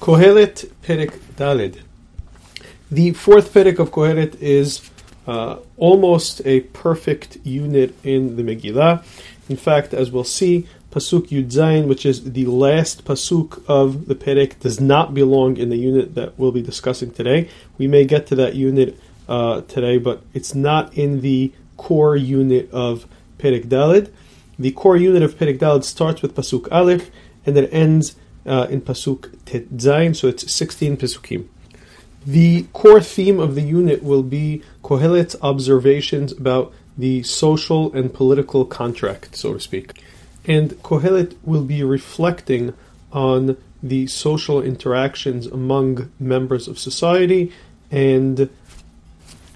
Kohelet Perek Daled. The fourth Perek of Kohelet is uh, almost a perfect unit in the Megillah. In fact, as we'll see, Pasuk Yud Zayin, which is the last Pasuk of the Perek, does not belong in the unit that we'll be discussing today. We may get to that unit uh, today, but it's not in the core unit of Perek Daled. The core unit of Perek Daled starts with Pasuk Aleph and then ends uh, in Pasuk Tet so it's 16 Pasukim. The core theme of the unit will be Kohelet's observations about the social and political contract, so to speak. And Kohelet will be reflecting on the social interactions among members of society, and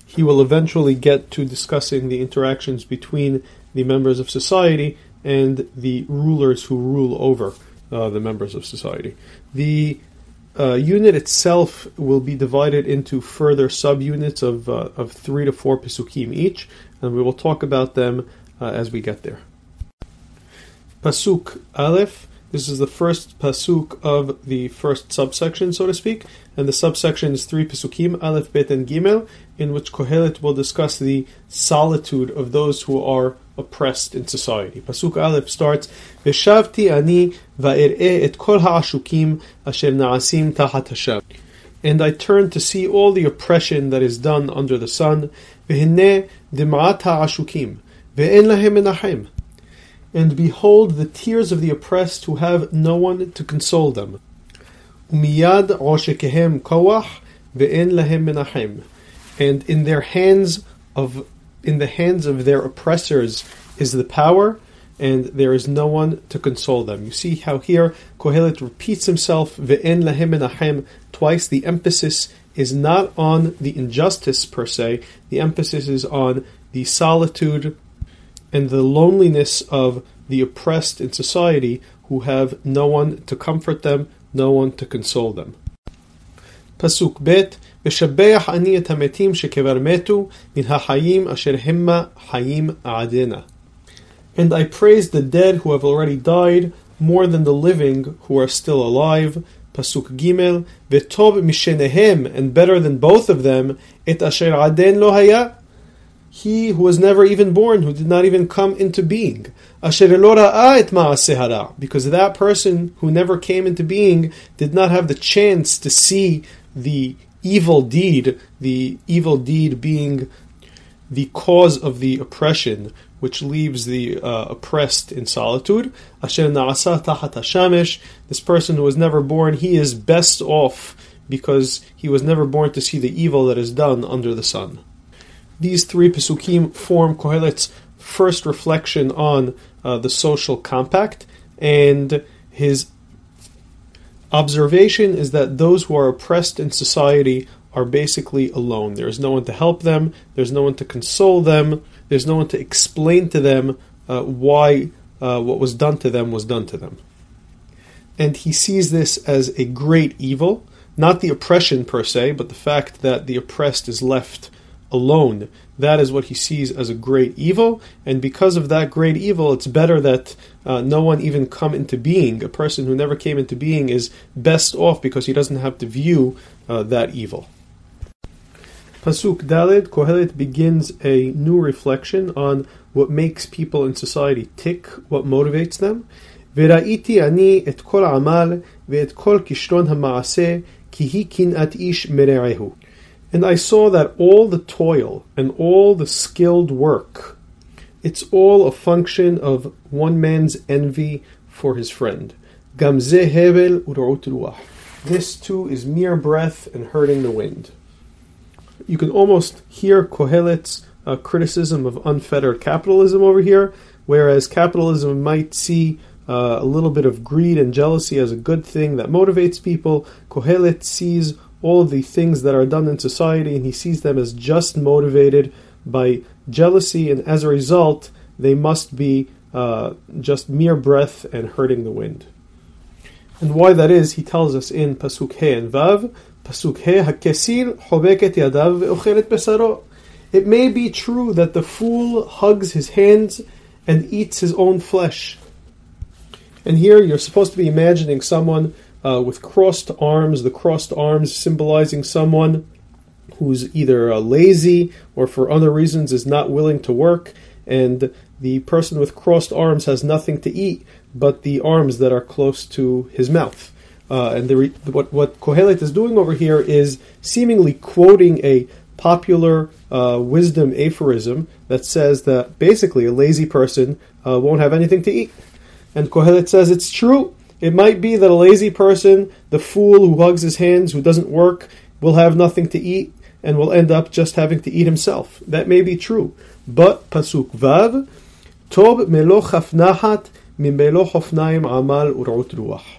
he will eventually get to discussing the interactions between the members of society and the rulers who rule over uh, the members of society. The uh, unit itself will be divided into further subunits of uh, of three to four pasukim each, and we will talk about them uh, as we get there. Pasuk Aleph. This is the first pasuk of the first subsection, so to speak, and the subsection is three pasukim, Aleph, Bet, and Gimel, in which Kohelet will discuss the solitude of those who are oppressed in society. Pasuk Aleph starts, "Veshavti ani va'er'e et kol ha'ashukim asher na'asim tahat Hashem." And I turn to see all the oppression that is done under the sun. V'hineh dim'at ha'ashukim ve'en lahem. And behold the tears of the oppressed who have no one to console them. Umiyad oshekehem koach ve'en lahem menachem. And in their hands of in the hands of their oppressors is the power, and there is no one to console them. You see how here Kohelet repeats himself ve'en lahem menachem twice. The emphasis is not on the injustice per se. The emphasis is on the solitude and the loneliness of the oppressed in society who have no one to comfort them, no one to console them. Pasuk Bet ושבח אני את המתים שכבר מתו מן החיים אשר המה חיים עדנה. And I praise the dead who have already died more than the living who are still alive. Pasuk Gimel, וטוב משניהם, and better than both of them, את אשר עדן לא היה, he who was never even born, who did not even come into being. Because that person who never came into being did not have the chance to see the evil deed, the evil deed being the cause of the oppression, which leaves the uh, oppressed in solitude. This person who was never born, he is best off because he was never born to see the evil that is done under the sun. These three pesukim form Kohelet's first reflection on uh, the social compact, and his observation is that those who are oppressed in society are basically alone. There is no one to help them, there's no one to console them, there's no one to explain to them uh, why uh, what was done to them was done to them. And he sees this as a great evil, not the oppression per se, but the fact that the oppressed is left alone. That is what he sees as a great evil, and because of that great evil, it's better that uh, no one even come into being. A person who never came into being is best off because he doesn't have to view uh, that evil. Pasuk Daled, Kohelet begins a new reflection on what makes people in society tick, what motivates them. וראיתי אני את כל העמל ואת כל כישרון המעשה כי היא קנאת איש מרעהו. And I saw that all the toil and all the skilled work, it's all a function of one man's envy for his friend. This too is mere breath and hurting the wind. You can almost hear Kohelet's uh, criticism of unfettered capitalism over here, whereas capitalism might see uh, a little bit of greed and jealousy as a good thing that motivates people. Kohelet sees all the things that are done in society, and he sees them as just motivated by jealousy, and as a result, they must be uh, just mere breath and hurting the wind. And why that is, he tells us in Pasuk He and Vav, Pasuk He, HaKesir chobeket yadav ve'ochelet besaro. It may be true that the fool hugs his hands and eats his own flesh. And here you're supposed to be imagining someone uh, with crossed arms, the crossed arms symbolizing someone who's either uh, lazy or for other reasons is not willing to work, and the person with crossed arms has nothing to eat but the arms that are close to his mouth. Uh, and the re- what, what Kohelet is doing over here is seemingly quoting a popular uh, wisdom aphorism that says that basically a lazy person uh, won't have anything to eat. And Kohelet says it's true. It might be that a lazy person, the fool who hugs his hands, who doesn't work, will have nothing to eat and will end up just having to eat himself. That may be true. But Pasuk Vav, Tob melo chafnahat mimelo hofnaim amal urut ruach.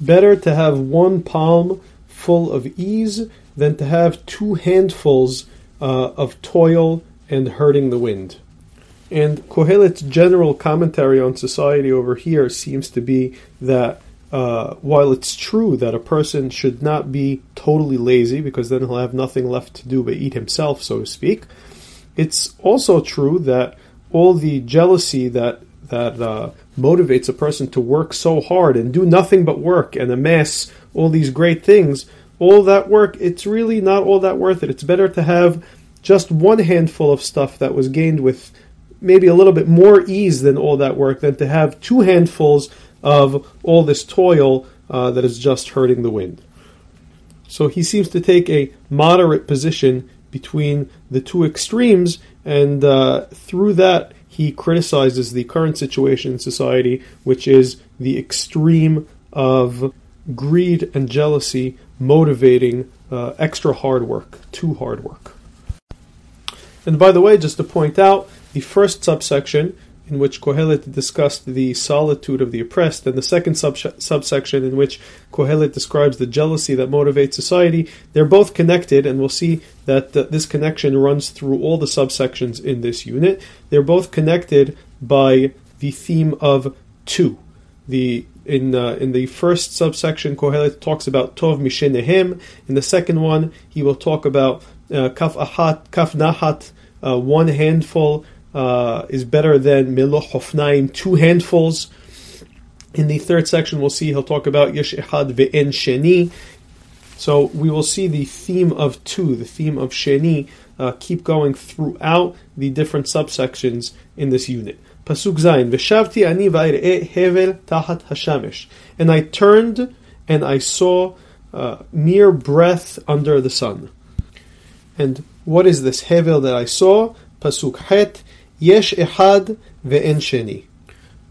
Better to have one palm full of ease than to have two handfuls uh, of toil and hurting the wind. And Kohelet's general commentary on society over here seems to be that uh, while it's true that a person should not be totally lazy because then he'll have nothing left to do but eat himself, so to speak, it's also true that all the jealousy that that uh, motivates a person to work so hard and do nothing but work and amass all these great things, all that work, it's really not all that worth it. It's better to have just one handful of stuff that was gained with maybe a little bit more ease than all that work than to have two handfuls of all this toil uh, that is just hurting the wind. So he seems to take a moderate position between the two extremes, and uh, through that, he criticizes the current situation in society, which is the extreme of greed and jealousy motivating uh, extra hard work, too hard work. And by the way, just to point out, the first subsection in which Kohelet discussed the solitude of the oppressed, and the second sub- subsection in which Kohelet describes the jealousy that motivates society, they're both connected, and we'll see that th- this connection runs through all the subsections in this unit. They're both connected by the theme of two. The in uh, in the first subsection, Kohelet talks about Tov Mishenehem. In the second one, he will talk about uh, Kaf Ahat, Kaf Nahat, uh, one handful uh, is better than Miloch Hofnaim, two handfuls. In the third section, we'll see he'll talk about Yesh Echad Ve'en Sheni. So we will see the theme of two, the theme of Sheni, uh, keep going throughout the different subsections in this unit. Pasuk Zayin, Veshavti ani hevel tahat hashamesh. And I turned and I saw uh, mere breath under the sun. And what is this hevel that I saw? Pasuk Het, Yesh Ehad ve'en Sheni.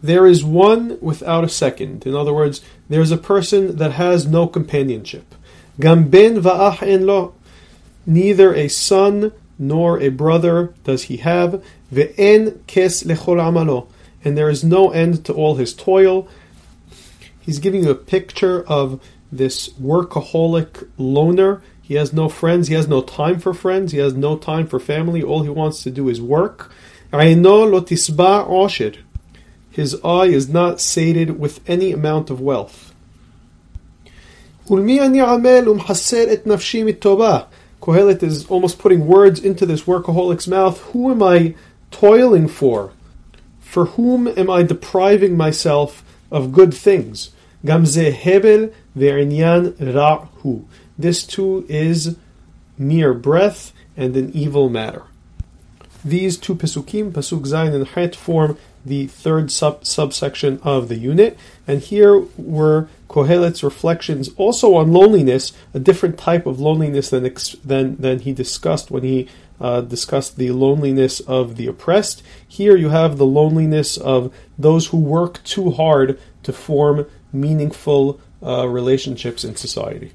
There is one without a second. In other words, there is a person that has no companionship. Gam ben va'ach en lo. Neither a son nor a brother does he have. Ve'en kes lechol amalo. And there is no end to all his toil. He's giving you a picture of this workaholic loner. He has no friends. He has no time for friends. He has no time for family. All he wants to do is work. His eye is not sated with any amount of wealth. Ulmi ani amel umhaser et nafshi mitobah. Kohelet is almost putting words into this workaholic's mouth. Who am I toiling for? For whom am I depriving myself of good things? Gamze hebel ve'inyan ra'hu. This too is mere breath and an evil matter. These two Pesukim, Pasuk Zayin and Het, form the third sub- subsection of the unit. And here were Kohelet's reflections also on loneliness, a different type of loneliness than, ex- than, than he discussed when he uh, discussed the loneliness of the oppressed. Here you have the loneliness of those who work too hard to form meaningful uh, relationships in society.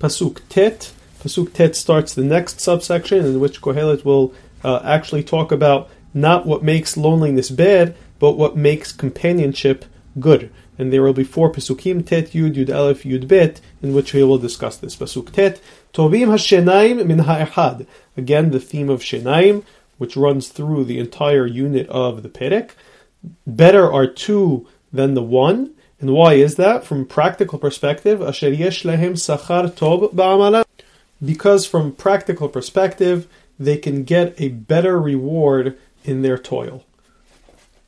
Pasuk Tet Pasuk Tet starts the next subsection in which Kohelet will uh, actually talk about not what makes loneliness bad, but what makes companionship good. And there will be four Pesukim, Tet, Yud, Yud Aleph, Yud Bet, in which we will discuss this. Pasuk Tet, Tovim HaShenaim Min HaEchad. Again, the theme of Shenaim, which runs through the entire unit of the Perek. Better are two than the one. And why is that? From practical perspective, Asher Yesh Lehem Sachar Tov Ba'amala because from practical perspective, they can get a better reward in their toil.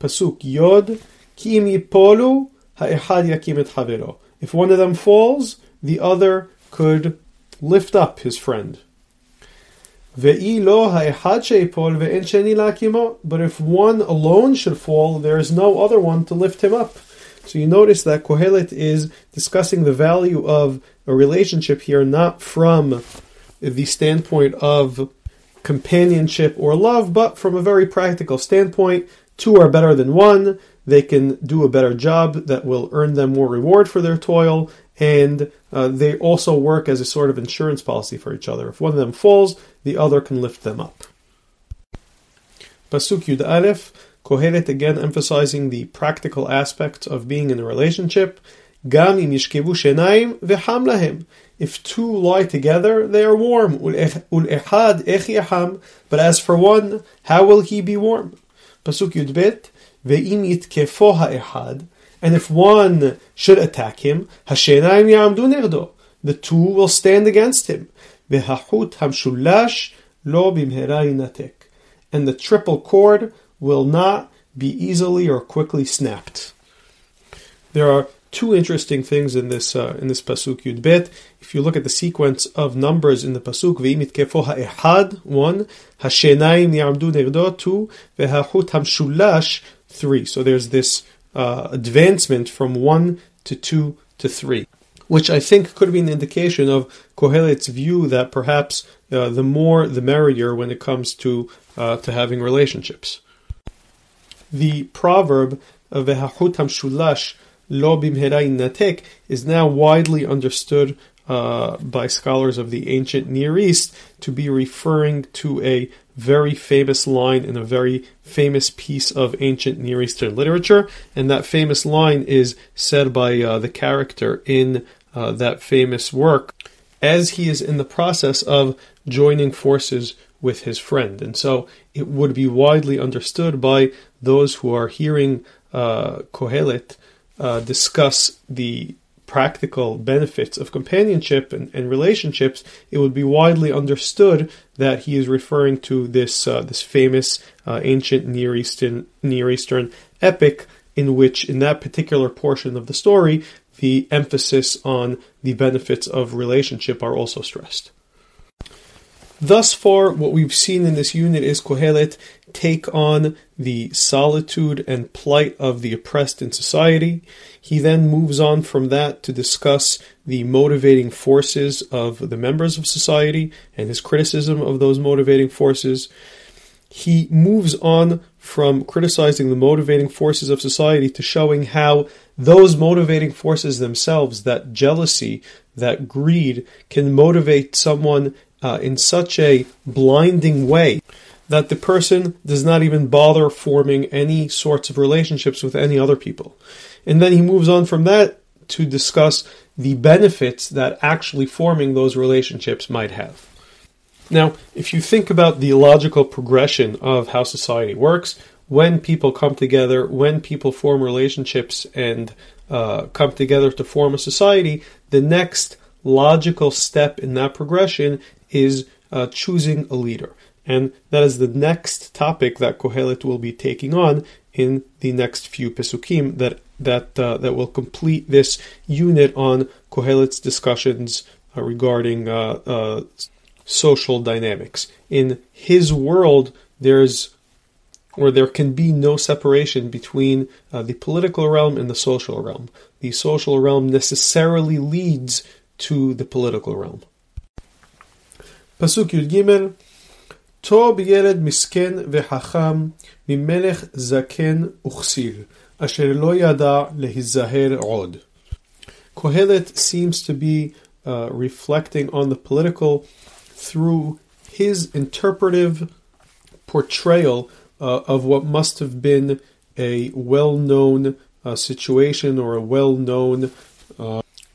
Pasuk Yod, Ki im yipolu ha'echad yakim et havero. If one of them falls, the other could lift up his friend. But if one alone should fall, there is no other one to lift him up. So you notice that Kohelet is discussing the value of a relationship here, not from the standpoint of companionship or love, but from a very practical standpoint. Two are better than one. They can do a better job that will earn them more reward for their toil, and uh, they also work as a sort of insurance policy for each other. If one of them falls, the other can lift them up. Pasuk Yud Aleph, Kohelet again emphasizing the practical aspects of being in a relationship. Gam im yishkevu v'ham lahem. If two lie together, they are warm. Ul eh, echad ech. But as for one, how will he be warm? Pasuk Yud Bet, ve'im yitkefo. And if one should attack him, nerdo. The two will stand against him. V'hachut hamshulash lo bimhera. And the triple cord will not be easily or quickly snapped. There are two interesting things in this uh, in this pasuk Yud Bet. If you look at the sequence of numbers in the pasuk, ve'imit kefo ha'ehad one, hashenayim ya'amdu nerdo two, ve'hachut hamshulash three. So there's this uh, advancement from one to two to three, which I think could be an indication of Kohelet's view that perhaps uh, the more the merrier when it comes to uh, to having relationships. The proverb of Shulash Lo Bimhera is now widely understood uh, by scholars of the ancient Near East to be referring to a very famous line in a very famous piece of ancient Near Eastern literature, and that famous line is said by uh, the character in uh, that famous work. As he is in the process of joining forces with his friend. And so it would be widely understood by those who are hearing uh, Kohelet uh, discuss the practical benefits of companionship and, and, relationships, it would be widely understood that he is referring to this uh, this famous uh, ancient Near Eastern Near Eastern epic, in which, in that particular portion of the story, the emphasis on the benefits of relationship are also stressed. Thus far, what we've seen in this unit is Kohelet take on the solitude and plight of the oppressed in society. He then moves on from that to discuss the motivating forces of the members of society and his criticism of those motivating forces. He moves on from criticizing the motivating forces of society to showing how those motivating forces themselves, that jealousy, that greed, can motivate someone uh, in such a blinding way that the person does not even bother forming any sorts of relationships with any other people. And then he moves on from that to discuss the benefits that actually forming those relationships might have. Now, if you think about the logical progression of how society works, when people come together, when people form relationships and uh, come together to form a society, the next logical step in that progression is uh, choosing a leader. And that is the next topic that Kohelet will be taking on in the next few Pesukim that that uh, that will complete this unit on Kohelet's discussions uh, regarding uh, uh social dynamics. In his world, there's or there can be no separation between uh, the political realm and the social realm. The social realm necessarily leads to the political realm. פסוק י"ג טוב ילד מסכן וחכם ממלך זקן וכסיל, אשר לא ידע להיזהר עוד. Kohelet seems to be uh, reflecting on the political through his interpretive portrayal uh, of what must have been a well-known uh, situation or a well-known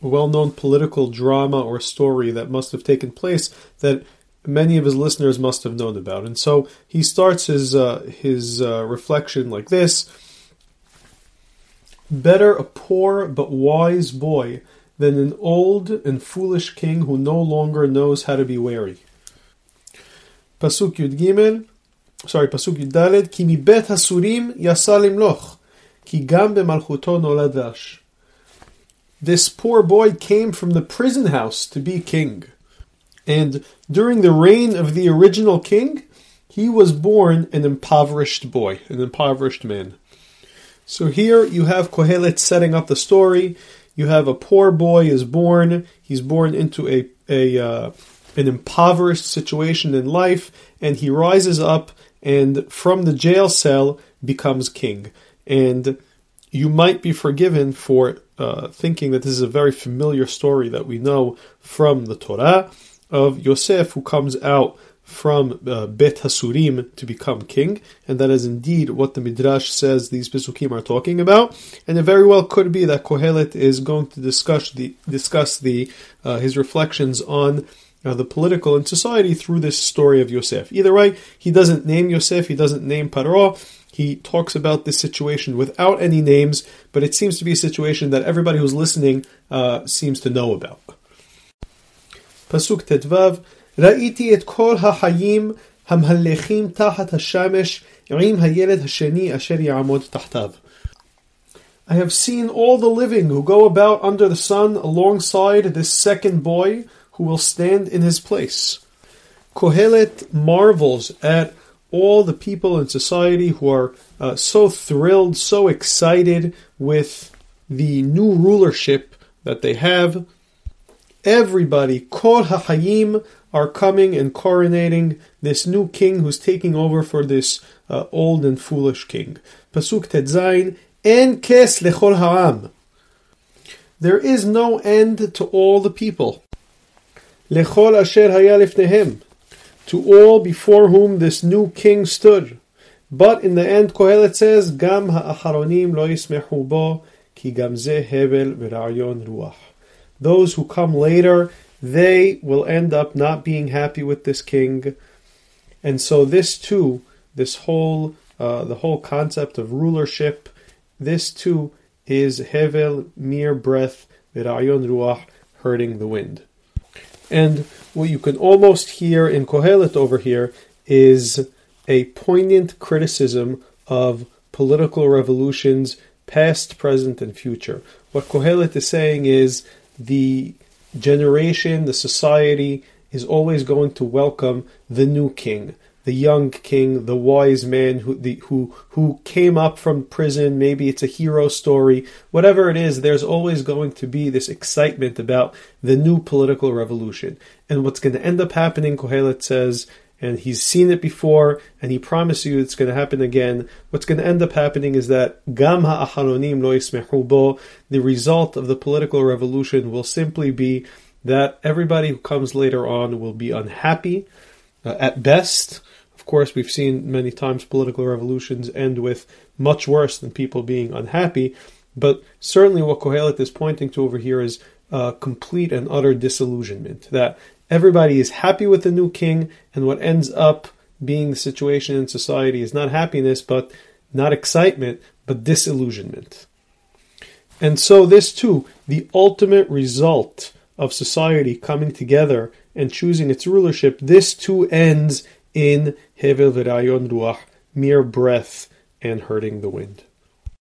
well known political drama or story that must have taken place that many of his listeners must have known about. And so he starts his, uh, his uh, reflection like this Better a poor but wise boy than an old and foolish king who no longer knows how to be wary. Pasuk Yud Gimel, sorry, Pasuk Yud Dalet, Ki mi bet hasurim yasa limloch, ki gam bemalchuto nolad this poor boy came from the prison house to be king. And during the reign of the original king, he was born an impoverished boy, an impoverished man. So here you have Kohelet setting up the story. You have a poor boy is born. He's born into a, a uh, an impoverished situation in life, and he rises up and from the jail cell becomes king. And you might be forgiven for uh, thinking that this is a very familiar story that we know from the Torah of Yosef who comes out from uh, Bet Hasurim to become king, and that is indeed what the Midrash says these Pesukim are talking about. And it very well could be that Kohelet is going to discuss the discuss the uh, his reflections on uh, the political and society through this story of Yosef. Either way, he doesn't name Yosef, he doesn't name Paro. He talks about this situation without any names, but it seems to be a situation that everybody who's listening uh, seems to know about. Pasuk Tetvav ראיתי את כל החיים המהלכים תחת השמש עם הילד השני אשר יעמוד תחתיו. I have seen all the living who go about under the sun alongside this second boy who will stand in his place. Kohelet marvels at all the people in society who are uh, so thrilled, so excited with the new rulership that they have. Everybody, Kol HaHayim, are coming and coronating this new king who's taking over for this uh, old and foolish king. Pasuk Tetzain, En kes lechol ha'am. There is no end to all the people. Lechol asher haya lifnehem. To all before whom this new king stood. But in the end, Kohelet says, Gam ha'acharonim lo yismehu bo, ki gam ze hevel v'ra'yon ruach. Those who come later they will end up not being happy with this king. And so this too, this whole uh, the whole concept of rulership, this too is hevel mere breath, v'rayon ruach, hurting the wind. And what you can almost hear in Kohelet over here is a poignant criticism of political revolutions, past, present, and future. What Kohelet is saying is the generation, the society is always going to welcome the new king, the young king, the wise man who the, who who came up from prison. Maybe it's a hero story, whatever it is. There's always going to be this excitement about the new political revolution, and what's going to end up happening. Kohelet says and he's seen it before, and he promises you it's going to happen again. What's going to end up happening is that gam ha'acharonim lo yismehu the result of the political revolution will simply be that everybody who comes later on will be unhappy uh, at best. Of course, we've seen many times political revolutions end with much worse than people being unhappy, but certainly what Kohelet is pointing to over here is uh, complete and utter disillusionment. That everybody is happy with the new king, and what ends up being the situation in society is not happiness, but not excitement, but disillusionment. And so, this too, the ultimate result of society coming together and choosing its rulership, this too ends in Hevel V'rayon Ruach, mere breath and hurting the wind.